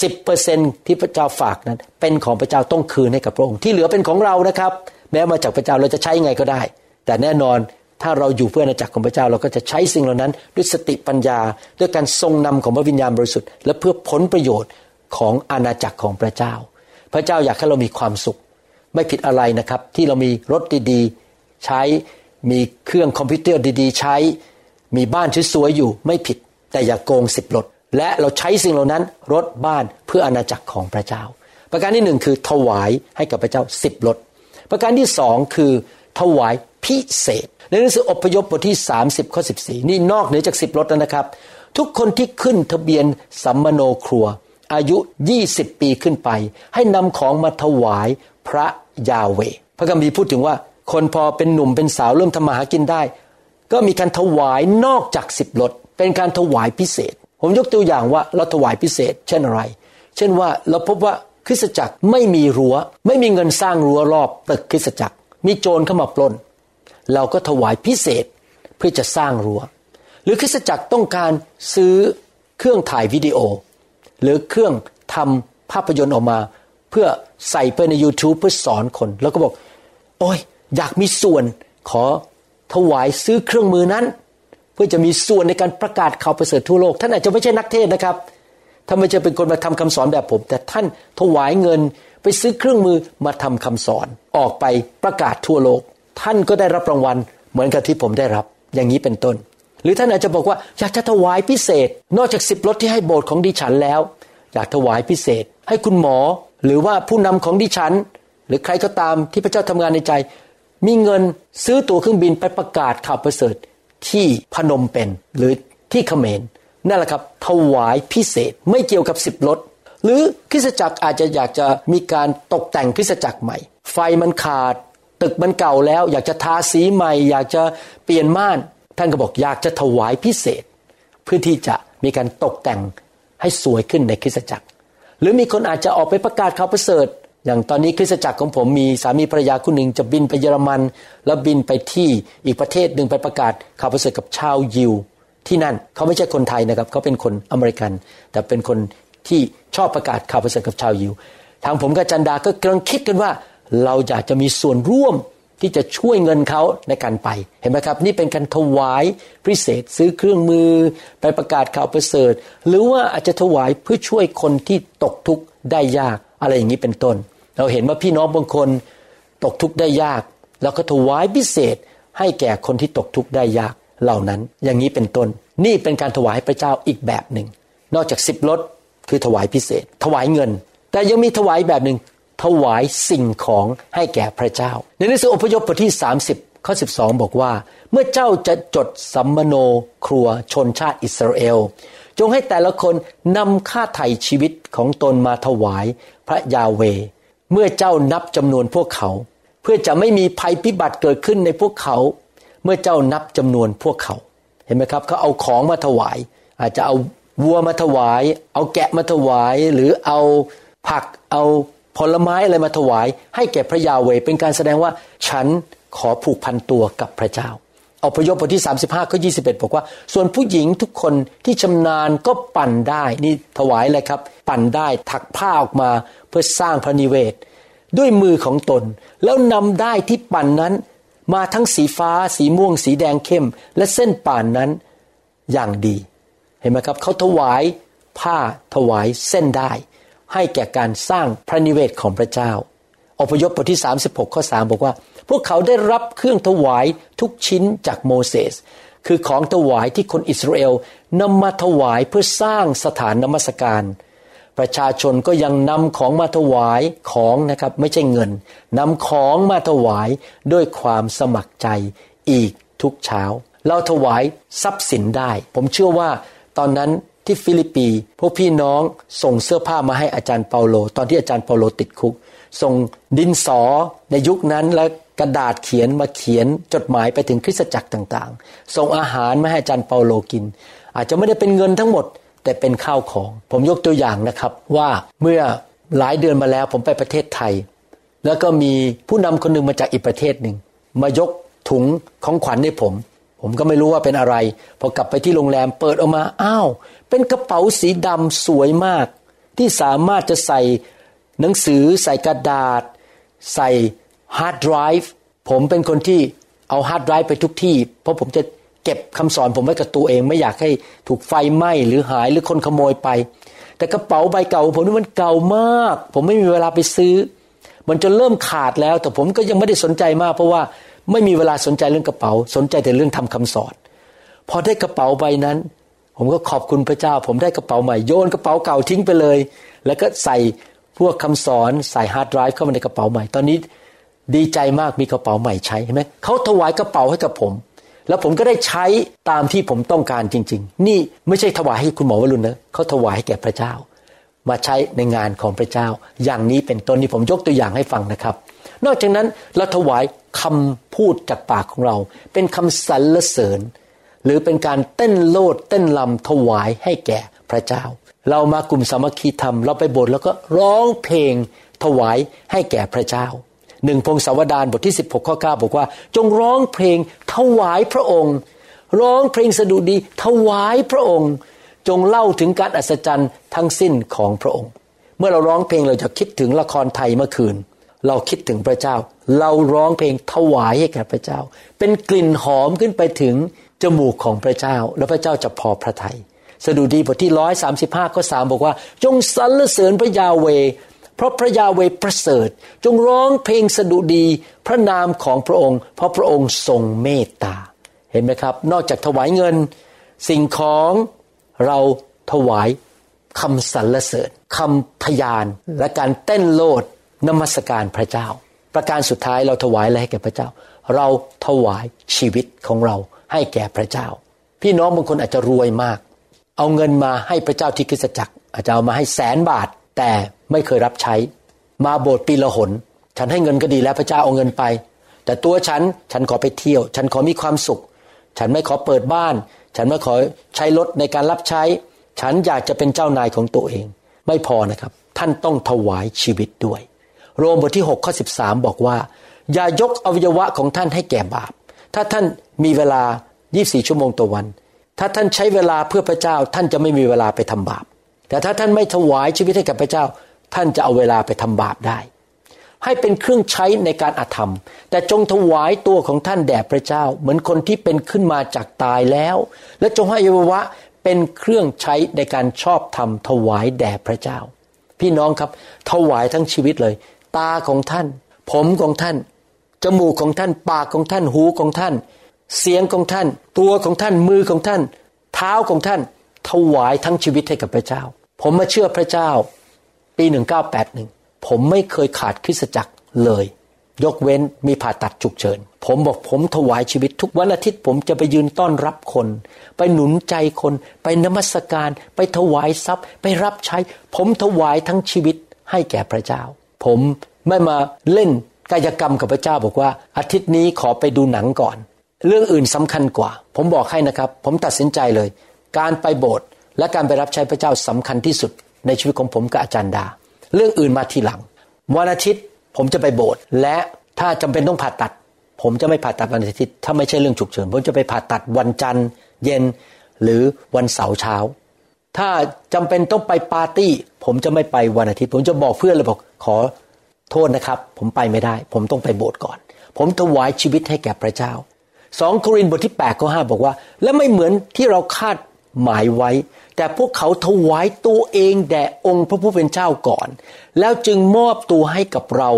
สิบเปอร์เซนที่พระเจ้าฝากนั้น เป็นของพระเจ้าต้องคืนให้กับพระองค์ที่เหลือเป็นของเรานะครับ แม้มาจากพระเจ้าเราจะใช้ไงก็ได้ แต่แน่นอนถ้าเราอยู่เพื่ออาณาจักรของพระเจ้าเราก็จะใช้สิ่งเหล่านั้น ด้วยสติปัญญา ด้วยการทรงนำของพระวิญญาณบริสุทธิ์และเพื่อผลประโยชน์ของอาณาจักรของพระเจ้า พระเจ้าอยากให้เรามีความสุข ไม่ผิดอะไรนะครับ ที่เรามีรถดีๆ ใช้ มีเครื่องคอมพิวเตอร์ดีๆ ใช้ มีบ้านสวยๆอยู่ไม่ผิด แต่อย่ากโกงสิบรถและเราใช้สิ่งเหล่านั้นรถบ้านเพื่ออาณาจักรของพระเจ้า ประการที่หนึ่งคือถวายให้กับพระเจ้าสิบรถประการที่สองคือถวายพิเศษ ในหนังสืออพยพบทที่ 30ข้อ14 นี่นอกเหนือจากสิบรถแล้วนะครับ ทุกคนที่ขึ้นทะเบียนสัมมโนครัว อายุ 20 ปีขึ้นไป ให้นำของมาถวายพระยาเวพระคัมภีร์พูดถึงว่า คนพอเป็นหนุ่มเป็นสาวเริ่มทำมาหากินได้ ก็มีการถวายนอกจากสิบรถเป็นการถวายพิเศษ ผมยกตัวอย่างว่าเราถวายพิเศษ เช่นอะไร เช่นว่าเราพบว่าคริสตจักรไม่มีรัว้ว ไม่มีเงินสร้างรั้วรอบตึกคริสตจักร มีโจรเข้ามาปล้น เราก็ถวายพิเศษเพื่อจะสร้างรัว้ว หรือคริสตจักรต้องการซื้อเครื่องถ่ายวิดีโอ หรือเครื่องทำภาพยนตร์ออกมา เพื่อใส่ไปใน YouTube เพื่อสอนคน แล้วก็บอก โอ้ย อยากมีส่วนขอถวายซื้อเครื่องมือนั้น เพื่อจะมีส่วนในการประกาศข่าวประเสริฐทั่วโลก ท่านอาจจะไม่ใช่นักเทศนะครับถ้าไม่จะเป็นคนมาทำคำสอนแบบผม แต่ท่านถวายเงินไปซื้อเครื่องมือมาทำคำสอน ออกไปประกาศทั่วโลก ท่านก็ได้รับรางวัลเหมือนกับที่ผมได้รับ อย่างนี้เป็นต้น หรือท่านอาจจะบอกว่าอยากจะถวายพิเศษ นอกจากสิบรถที่ให้โบสถ์ของดิฉันแล้ว อยากถวายพิเศษ ให้คุณหมอ หรือว่าผู้นำของดิฉัน หรือใครก็ตามที่พระเจ้าทำงานในใจ มีเงินซื้อตั๋วเครื่องบินไปประกาศข่าวประเสริฐที่พนมเปญหรือที่เขมรนั่นแหละครับถวายพิเศษไม่เกี่ยวกับสิบรถหรือคริสจักรอาจจะอยากจะมีการตกแต่งคริสจักรใหม่ ไฟมันขาด ตึกมันเก่าแล้ว อยากจะทาสีใหม่ อยากจะเปลี่ยนม่าน ท่านก็บอกอยากจะถวายพิเศษ เพื่อที่จะมีการตกแต่งให้สวยขึ้นในคริสจักร หรือมีคนอาจจะออกไปประกาศข่าวประเสริฐ อย่างตอนนี้คริสจักรของผมมีสามีภรรยาคู่หนึ่งจะบินไปเยอรมัน แล้วบินไปที่อีกประเทศหนึ่งไปประกาศข่าวประเสริฐกับชาวยิว ที่นั่นเขาไม่ใช่คนไทยนะครับเขาเป็นคนอเมริกัน แต่เป็นคนที่ชอบประกาศข่าวประเสริฐกับชาวยิว ทางผมกับจันดาก็กำลังคิดกันว่า เราอยากจะมีส่วนร่วม ที่จะช่วยเงินเขาในการไปเห็นไหมครับ นี่เป็นการถวายพิเศษซื้อเครื่องมือไปประกาศข่าวประเสริฐ หรือว่าอาจจะถวายเพื่อช่วยคนที่ตกทุกข์ได้ยากอะไรอย่างนี้เป็นต้น เราเห็นว่าพี่น้องบางคนตกทุกข์ได้ยากเราก็ถวายพิเศษให้แก่คนที่ตกทุกข์ได้ยากเหล่านั้น อย่างนี้เป็นต้น นี่เป็นการถวายพระเจ้าอีกแบบหนึ่งนอกจากสิบรถคือถวายพิเศษ ถวายเงิน แต่ยังมีถวายแบบหนึ่ง ถวายสิ่งของให้แก่พระเจ้า ในหนังสืออพยพบทที่ 30 ข้อ 12 บอกว่า เมื่อเจ้าจะจดสัมมโนครัวชนชาติอิสราเอล จงให้แต่ละคนนำค่าไถ่ชีวิตของตนมาถวายพระยาเว เมื่อเจ้านับจำนวนพวกเขา เพื่อจะไม่มีภัยพิบัติเกิดขึ้นในพวกเขา เมื่อเจ้านับจำนวนพวกเขา เห็นไหมครับเขาเอาของมาถวาย อาจจะเอาวัวมาถวาย เอาแกะมาถวาย หรือเอาผักเอา ผลไม้อะไรมาถวาย ให้แก่พระยาเวเป็นการแสดงว่าฉันขอผูกพันตัวกับพระเจ้าเอาพยพบทที่ 35ข้อ21 บอกว่า ส่วนผู้หญิงทุกคนที่ชำนาญก็ปั่นได้ นี่ถวายอะไรครับ ปั่นได้ถักผ้าออกมาเพื่อสร้างพระนิเวศ ด้วยมือของตน แล้วนำได้ที่ปั่นนั้น มาทั้งสีฟ้า สีม่วง สีแดงเข้ม และเส้นป่านนั้นอย่างดี เห็นไหมครับเขาถวายผ้าถวายเส้นได้ ให้แก่การสร้างพระนิเวศของพระเจ้า อพยพบทที่ 36 ข้อ 3 บอกว่า พวกเขาได้รับเครื่องถวายทุกชิ้นจากโมเสส คือของถวายที่คนอิสราเอลนำมาถวายเพื่อสร้างสถานนมัสการ ประชาชนก็ยังนำของมาถวายของนะครับไม่ใช่เงินนำของมาถวายด้วยความสมัครใจอีกทุกเช้า เราถวายทรัพย์สินได้ ผมเชื่อว่าตอนนั้น ที่ฟิลิปปี พวกพี่น้องส่งเสื้อผ้ามาให้อาจารย์เปาโล ตอนที่อาจารย์เปาโลติดคุก ส่งดินสอในยุคนั้นและกระดาษเขียนมาเขียนจดหมายไปถึงคริสตจักรต่างๆ ส่งอาหารมาให้อาจารย์เปาโลกิน อาจจะไม่ได้เป็นเงินทั้งหมด แต่เป็นข้าวของ ผมยกตัวอย่างนะครับว่าเมื่อหลายเดือนมาแล้วผมไปประเทศไทย แล้วก็มีผู้นำคนหนึ่งมาจากอีกประเทศหนึ่งมายกถุงของขวัญให้ผม ผมก็ไม่รู้ว่าเป็นอะไร พอกลับไปที่โรงแรมเปิดออกมา อ้าว เป็นกระเป๋าสีดำสวยมาก ที่สามารถจะใส่หนังสือใส่กระดาษ ใส่ฮาร์ดไดรฟ์ผมเป็นคนที่เอาฮาร์ดไดรฟ์ไปทุกที่ เพราะผมจะเก็บคำสอนผมไว้กับตัวเองไม่อยากให้ถูกไฟไหม้หรือหายหรือคนขโมยไป แต่กระเป๋าใบเก่าผมนี่มันเก่ามาก ผมไม่มีเวลาไปซื้อ มันจะเริ่มขาดแล้ว แต่ผมก็ยังไม่ได้สนใจมาก เพราะว่าไม่มีเวลาสนใจเรื่องกระเป๋า สนใจแต่เรื่องทำคำสอน พอได้กระเป๋าใบนั้น ผมก็ขอบคุณพระเจ้า ผมได้กระเป๋าใหม่โยนกระเป๋าเก่าทิ้งไปเลย แล้วก็ใส่พวกคำสอนใส่ฮาร์ดไดรฟ์เข้ามาในกระเป๋าใหม่ ตอนนี้ดีใจมากมีกระเป๋าใหม่ใช้เห็นไหมเขาถวายกระเป๋าให้กับผม แล้วผมก็ได้ใช้ตามที่ผมต้องการจริง ๆ นี่ไม่ใช่ถวายให้คุณหมอวรุณนะเขาถวายให้แก่พระเจ้า มาใช้ในงานของพระเจ้า อย่างนี้เป็นต้นนี่ผมยกตัวอย่างให้ฟังนะครับ นอกจากนั้นเราถวายคำพูดจากปากของเรา เป็นคำสรรเสริญ หรือเป็นการเต้นโลดเต้นลำถวายให้แก่พระเจ้า เรามากลุ่มสามัคคีธรรมเราไปโบสถ์แล้วก็ร้องเพลงถวายให้แก่พระเจ้าหนึ่งพงศาวดารบทที่ 16ข้อ9บอกว่า จงร้องเพลงถวายพระองค์ ร้องเพลงสดุดีถวายพระองค์ จงเล่าถึงการอัศจรรย์ทั้งสิ้นของพระองค์ เมื่อเราร้องเพลงเราจะคิดถึงละครไทยเมื่อคืน เราคิดถึงพระเจ้า เราร้องเพลงถวายให้แก่พระเจ้า เป็นกลิ่นหอมขึ้นไปถึง จมูกของพระเจ้า แล้วพระเจ้าจะพอพระทยัยสดุดีบทที่ร้อยสามสิบห้าข้อสามบอกว่า จงสรรเสริญพระยาเว เพราะพระยาเวประเสริฐ จงร้องเพลงสดุดีพระนามของพระองค์ เพราะพระองค์ทรงเมตตา เห็นไหมครับ นอกจากถวายเงิน สิ่งของเราถวายคำสรรเสริญคำพยานและการเต้นโลดนมัสการพระเจ้า ประการสุดท้ายเราถวายอะไรให้แก่พระเจ้า เราถวายชีวิตของเรา ให้แก่พระเจ้า พี่น้องบางคนอาจจะรวยมาก เอาเงินมาให้พระเจ้าที่คริสตจักร อาจจะเอามาให้แสนบาท แต่ไม่เคยรับใช้ มาโบสถ์ปีละหน ฉันให้เงินก็ดีแล้วพระเจ้าเอาเงินไป แต่ตัวฉันฉันขอไปเที่ยว ฉันขอมีความสุข ฉันไม่ขอเปิดบ้าน ฉันไม่ขอใช้รถในการรับใช้ ฉันอยากจะเป็นเจ้านายของตัวเอง ไม่พอนะครับ ท่านต้องถวายชีวิตด้วย โรมบทที่6ข้อ13 บอกว่า อย่ายกอวัยวะของท่านให้แก่บาป ถ้าท่านมีเวลา 24 ชั่วโมงต่อวัน ถ้าท่านใช้เวลาเพื่อพระเจ้า ท่านจะไม่มีเวลาไปทำบาป แต่ถ้าท่านไม่ถวายชีวิตให้กับพระเจ้า ท่านจะเอาเวลาไปทำบาปได้ ให้เป็นเครื่องใช้ในการอาธรรม แต่จงถวายตัวของท่านแด่พระเจ้า เหมือนคนที่เป็นขึ้นมาจากตายแล้ว และจงให้อวัยวะเป็นเครื่องใช้ในการชอบธรรมถวายแด่พระเจ้า พี่น้องครับถวายทั้งชีวิตเลย ตาของท่าน ผมของท่าน จมูกของท่าน ปากของท่าน หูของท่าน เสียงของท่าน ตัวของท่าน มือของท่าน เท้าของท่าน ถวายทั้งชีวิตให้กับพระเจ้า ผมมาเชื่อพระเจ้า ปี 1981 ผมไม่เคยขาดคริสตจักรเลย ยกเว้นมีผ่าตัดฉุกเฉิน ผมบอกผมถวายชีวิตทุกวันอาทิตย์ ผมจะไปยืนต้อนรับคน ไปหนุนใจคน ไปนมัสการ ไปถวายทรัพย์ ไปรับใช้ ผมถวายทั้งชีวิตให้แก่พระเจ้า ผมไม่มาเล่น กายกรรมกับพระเจ้าบอกว่า อาทิตย์นี้ขอไปดูหนังก่อน เรื่องอื่นสำคัญกว่า ผมบอกให้นะครับ ผมตัดสินใจเลย การไปโบสถ์และการไปรับใช้พระเจ้าสำคัญที่สุด ในชีวิตของผมกับอาจารย์ดา เรื่องอื่นมาทีหลัง วันอาทิตย์ผมจะไปโบสถ์และถ้าจำเป็นต้องผ่าตัด ผมจะไม่ผ่าตัดวันอาทิตย์ถ้าไม่ใช่เรื่องฉุกเฉินผมจะไปผ่าตัดวันจันทร์ เย็นหรือวันเสาร์เช้า ถ้าจำเป็นต้องไปปาร์ตี้ ผมจะไม่ไปวันอาทิตย์ ผมจะบอกเพื่อนเลยบอกขอ โทษนะครับ ผมไปไม่ได้ ผมต้องไปโบสถ์ก่อน ผมถวายชีวิตให้แก่พระเจ้าสองโครินธ์บทที่8ข้อ5บอกว่า และไม่เหมือนที่เราคาดหมายไว้ แต่พวกเขาถวายตัวเองแด่องค์พระผู้เป็นเจ้าก่อน แล้วจึงมอบตัวให้กับเรา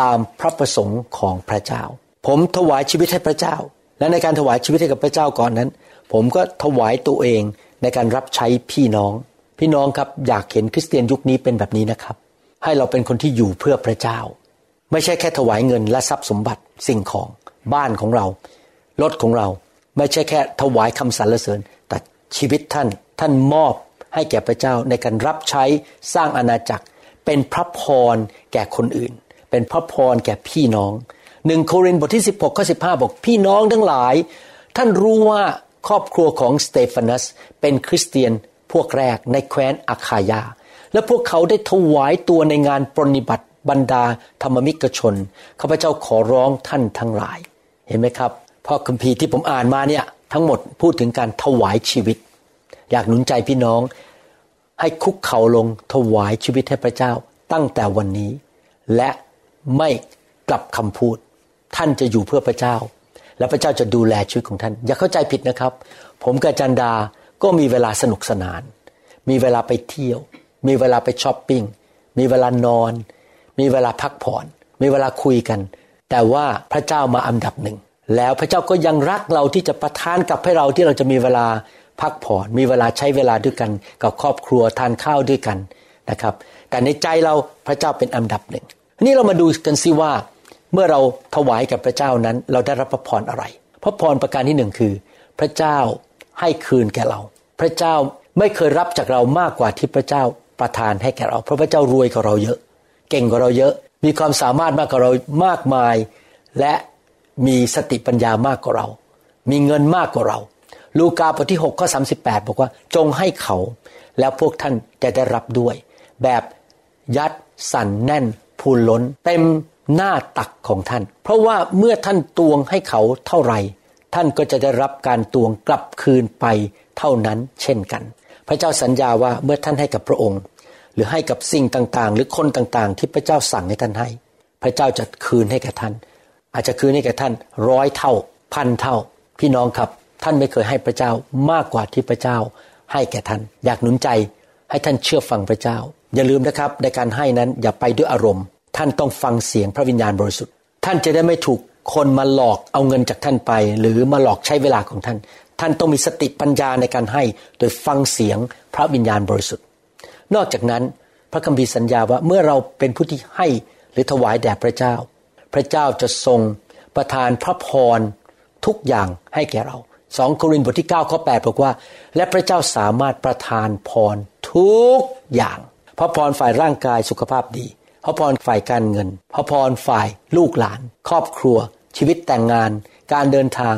ตามพระประสงค์ของพระเจ้า ผมถวายชีวิตให้พระเจ้า และในการถวายชีวิตให้กับพระเจ้าก่อนนั้น ผมก็ถวายตัวเองในการรับใช้พี่น้อง พี่น้องครับอยากเห็นคริสเตียนยุคนี้เป็นแบบนี้นะครับ ให้เราเป็นคนที่อยู่เพื่อพระเจ้า ไม่ใช่แค่ถวายเงินและทรัพย์สมบัติสิ่งของบ้านของเรารถของเรา ไม่ใช่แค่ถวายคำสรรเสริญ แต่ชีวิตท่านท่านมอบให้แก่พระเจ้าในการรับใช้สร้างอาณาจักร เป็นพระพรแก่คนอื่น เป็นพระพรแก่พี่น้องหนึ่งโครินธ์บทที่ 16ข้อ15บอกพี่น้องทั้งหลาย ท่านรู้ว่าครอบครัวของสเตฟานัสเป็นคริสเตียนพวกแรกในแคว้นอาคายา และพวกเขาได้ถวายตัวในงานปรนิบัติบรรดาธรรมมิกชนข้าพเจ้าขอร้องท่านทั้งหลาย เห็นไหมครับพราะคัมภีร์ที่ผมอ่านมาเนี่ยทั้งหมดพูดถึงการถวายชีวิต อยากหนุนใจพี่น้อง ให้คุกเข่าลงถวายชีวิตให้พระเจ้าตั้งแต่วันนี้ และไม่กลับคำพูด ท่านจะอยู่เพื่อพระเจ้า และพระเจ้าจะดูแลชีวิตของท่าน อย่าเข้าใจผิดนะครับ ผมกับจันดาก็มีเวลาสนุกสนาน มีเวลาไปเที่ยว มีเวลาไปช้อปปิ้งมีเวลานอน มีเวลาพักผ่อน มีเวลาคุยกัน แต่ว่าพระเจ้ามาอันดับหนึ่ง แล้วพระเจ้าก็ยังรักเราที่จะประทานกับให้เราที่เราจะมีเวลาพักผ่อน มีเวลาใช้เวลาด้วยกัน กับครอบครัวทานข้าวด้วยกันนะครับ แต่ในใจเราพระเจ้าเป็นอันดับหนึ่งนี้เรามาดูกันซิว่า เมื่อเราถวายกับพระเจ้านั้น เราได้รับพระพรอะไร พระพรประการที่หนึ่งคือ พระเจ้าให้คืนแก่เรา พระเจ้าไม่เคยรับจากเรามากกว่าที่พระเจ้า ประทานให้แก่เราเพราะพระเจ้ารวยกว่าเราเยอะ เก่งกว่าเราเยอะ มีความสามารถมากกว่าเรามากมาย และมีสติปัญญามากกว่าเรา มีเงินมากกว่าเรา ลูกาบทที่6ข้อ38 บอกว่าจงให้เขา แล้วพวกท่านจะได้รับด้วย แบบยัดสั่นแน่นพูนล้น เต็มหน้าตักของท่าน เพราะว่าเมื่อท่านตวงให้เขาเท่าไหร่ ท่านก็จะได้รับการตวงกลับคืนไปเท่านั้นเช่นกัน พระเจ้าสัญญาว่าเมื่อท่านให้กับพระองค์ หรือให้กับสิ่งต่างๆ หรือคนต่างๆ ที่พระเจ้าสั่งให้ท่านให้ พระเจ้าจะคืนให้แก่ท่าน อาจจะคืนให้แก่ท่านร้อยเท่า พันเท่า พี่น้องครับ ท่านไม่เคยให้พระเจ้ามากกว่าที่พระเจ้า ให้แก่ท่าน อยากหนุนใจให้ท่านเชื่อฟังพระเจ้า อย่าลืมนะครับในการให้นั้นอย่าไปด้วยอารมณ์ ท่านต้องฟังเสียงพระวิญญาณบริสุทธิ์ ท่านจะได้ไม่ถูก คนมาหลอกเอาเงินจากท่านไป หรือมาหลอกใช้เวลาของท่าน ท่านต้องมีสติปัญญาในการให้โดยฟังเสียงพระวิญญาณบริสุทธิ์ นอกจากนั้นพระคัมภีร์สัญญาว่าเมื่อเราเป็นผู้ที่ให้หรือถวายแด่พระเจ้า พระเจ้าจะทรงประทานพระพรทุกอย่างให้แก่เราสองโครินธ์บทที่9ข้อ8บอกว่า และพระเจ้าสามารถประทานพรทุกอย่าง พระพรฝ่ายร่างกายสุขภาพดี พระพรฝ่ายการเงิน พระพรฝ่ายลูกหลาน ครอบครัว ชีวิตแต่งงาน การเดินทาง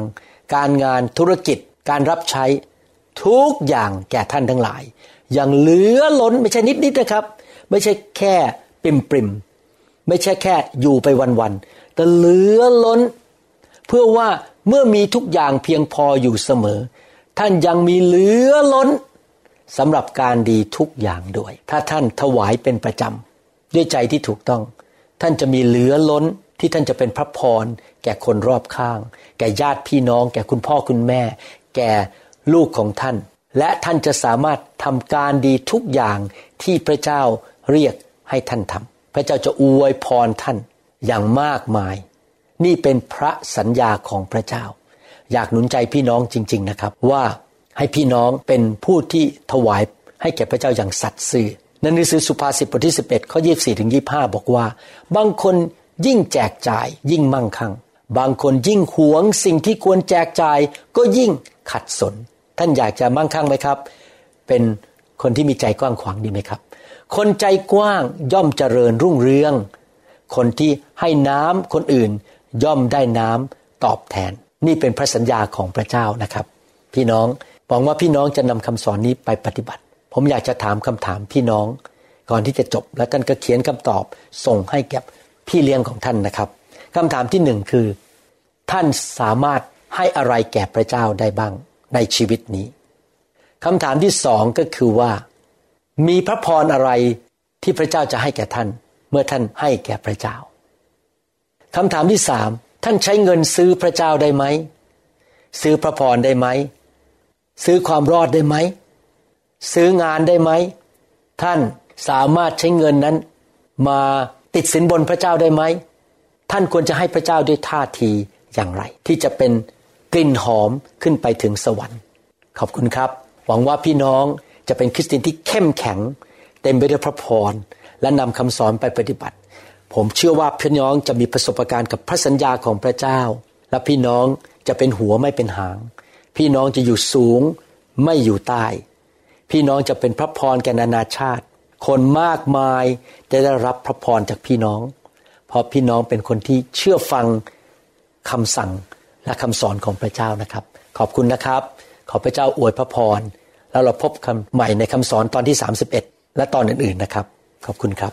การงานธุรกิจ การรับใช้ทุกอย่างแก่ท่านทั้งหลาย อย่างเหลือล้นไม่ใช่นิดๆนะครับ ไม่ใช่แค่ปริมปริมไม่ใช่แค่อยู่ไปวันๆแต่เหลือล้น เพื่อว่าเมื่อมีทุกอย่างเพียงพออยู่เสมอ ท่านยังมีเหลือล้นสำหรับการดีทุกอย่างด้วย ถ้าท่านถวายเป็นประจำด้วยใจที่ถูกต้อง ท่านจะมีเหลือล้นที่ท่านจะเป็นพระพร แก่คนรอบข้าง แก่ญาติพี่น้อง แก่คุณพ่อคุณแม่ แก่ลูกของท่าน และท่านจะสามารถทำการดีทุกอย่างที่พระเจ้าเรียกให้ท่านทำพระเจ้าจะอวยพรท่านอย่างมากมาย นี่เป็นพระสัญญาของพระเจ้า อยากหนุนใจพี่น้องจริง ๆนะครับ ว่าให้พี่น้องเป็นผู้ที่ถวายให้แก่พระเจ้าอย่างสัตย์ซื่อในหนังสือสุภาษิตบทที่ 11 ข้อ 24 ถึง 25 บอกว่า บางคนยิ่งแจกจ่ายยิ่งมั่งคั่ง บางคนยิ่งหวงสิ่งที่ควรแจกจ่าย ก็ยิ่งขัดสน ท่านอยากจะมั่งคั่งไหมครับ เป็นคนที่มีใจกว้างขวางดีไหมครับ คนใจกว้างย่อมเจริญรุ่งเรือง คนที่ให้น้ำคนอื่นย่อมได้น้ำตอบแทน นี่เป็นพระสัญญาของพระเจ้านะครับ พี่น้องหวังว่าพี่น้องจะนำคำสอนนี้ไปปฏิบัติ ผมอยากจะถามคำถามพี่น้อง ก่อนที่จะจบ แล้วท่านก็เขียนคำตอบส่งให้แก่พี่เลี้ยงของท่านนะครับ คำถามที่หนึ่งคือ ท่านสามารถให้อะไรแก่พระเจ้าได้บ้างในชีวิตนี้คำถามที่สองก็คือว่า มีพระพรอะไรที่พระเจ้าจะให้แก่ท่าน เมื่อท่านให้แก่พระเจ้าคำถามที่สามท่านใช้เงินซื้อพระเจ้าได้ไหมซื้อพระพรได้ไหมซื้อความรอดได้ไหมซื้องานได้ไหมท่านสามารถใช้เงินนั้น มาติดสินบนพระเจ้าได้ไหม ท่านควรจะให้พระเจ้าด้วยท่าทีอย่างไร ที่จะเป็นกลิ่นหอมขึ้นไปถึงสวรรค์ ขอบคุณครับ หวังว่าพี่น้องจะเป็นคริสเตียนที่เข้มแข็ง เต็มไปด้วยพระพรและนำคำสอนไปปฏิบัติ ผมเชื่อว่าพี่น้องจะมีประสบการณ์กับพระสัญญาของพระเจ้า และพี่น้องจะเป็นหัวไม่เป็นหาง พี่น้องจะอยู่สูงไม่อยู่ใต้ พี่น้องจะเป็นพระพรแก่นานาชาติ คนมากมายจะได้รับพระพรจากพี่น้อง เพราะพี่น้องเป็นคนที่เชื่อฟังคำสั่งและคำสอนของพระเจ้านะครับ ขอบคุณนะครับ ขอพระเจ้าอวยพระพร แล้วเราพบคำใหม่ในคำสอนตอนที่ 31 และตอนอื่นๆนะครับ ขอบคุณครับ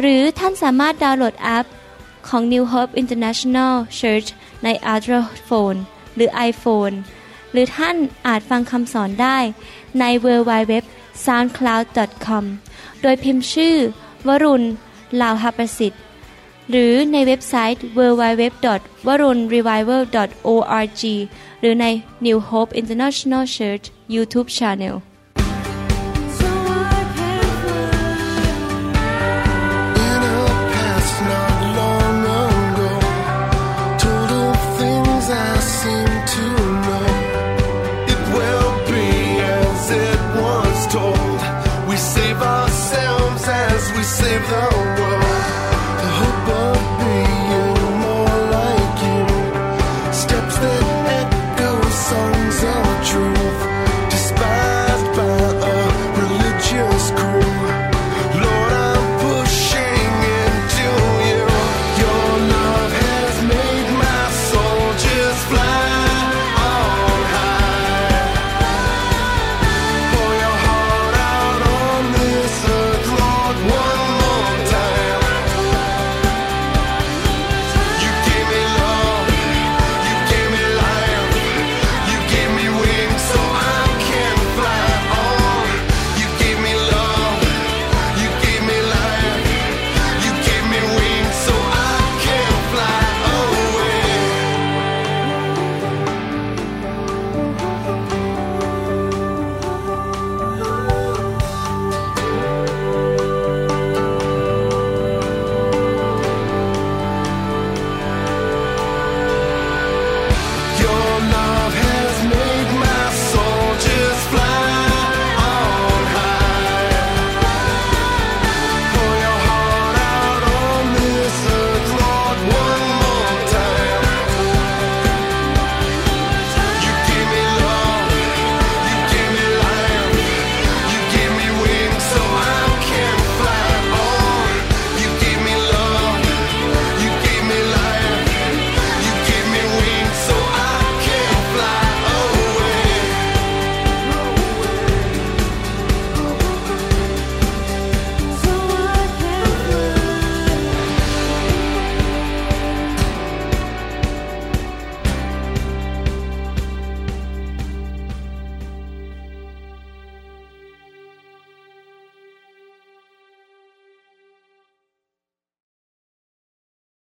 หรือท่านสามารถดาวน์โหลดแอปของ New Hope International Church ใน Android Phone หรือ iPhone หรือท่านอาจฟังคำสอนได้ใน w w w s o u n d c l o u d c o m โดยพิมพ์ชื่อ วรุณลาวหประสิทธิ์ หรือในเว็บไซต์ www.warunrevival.org หรือใน New Hope International Church YouTube Channel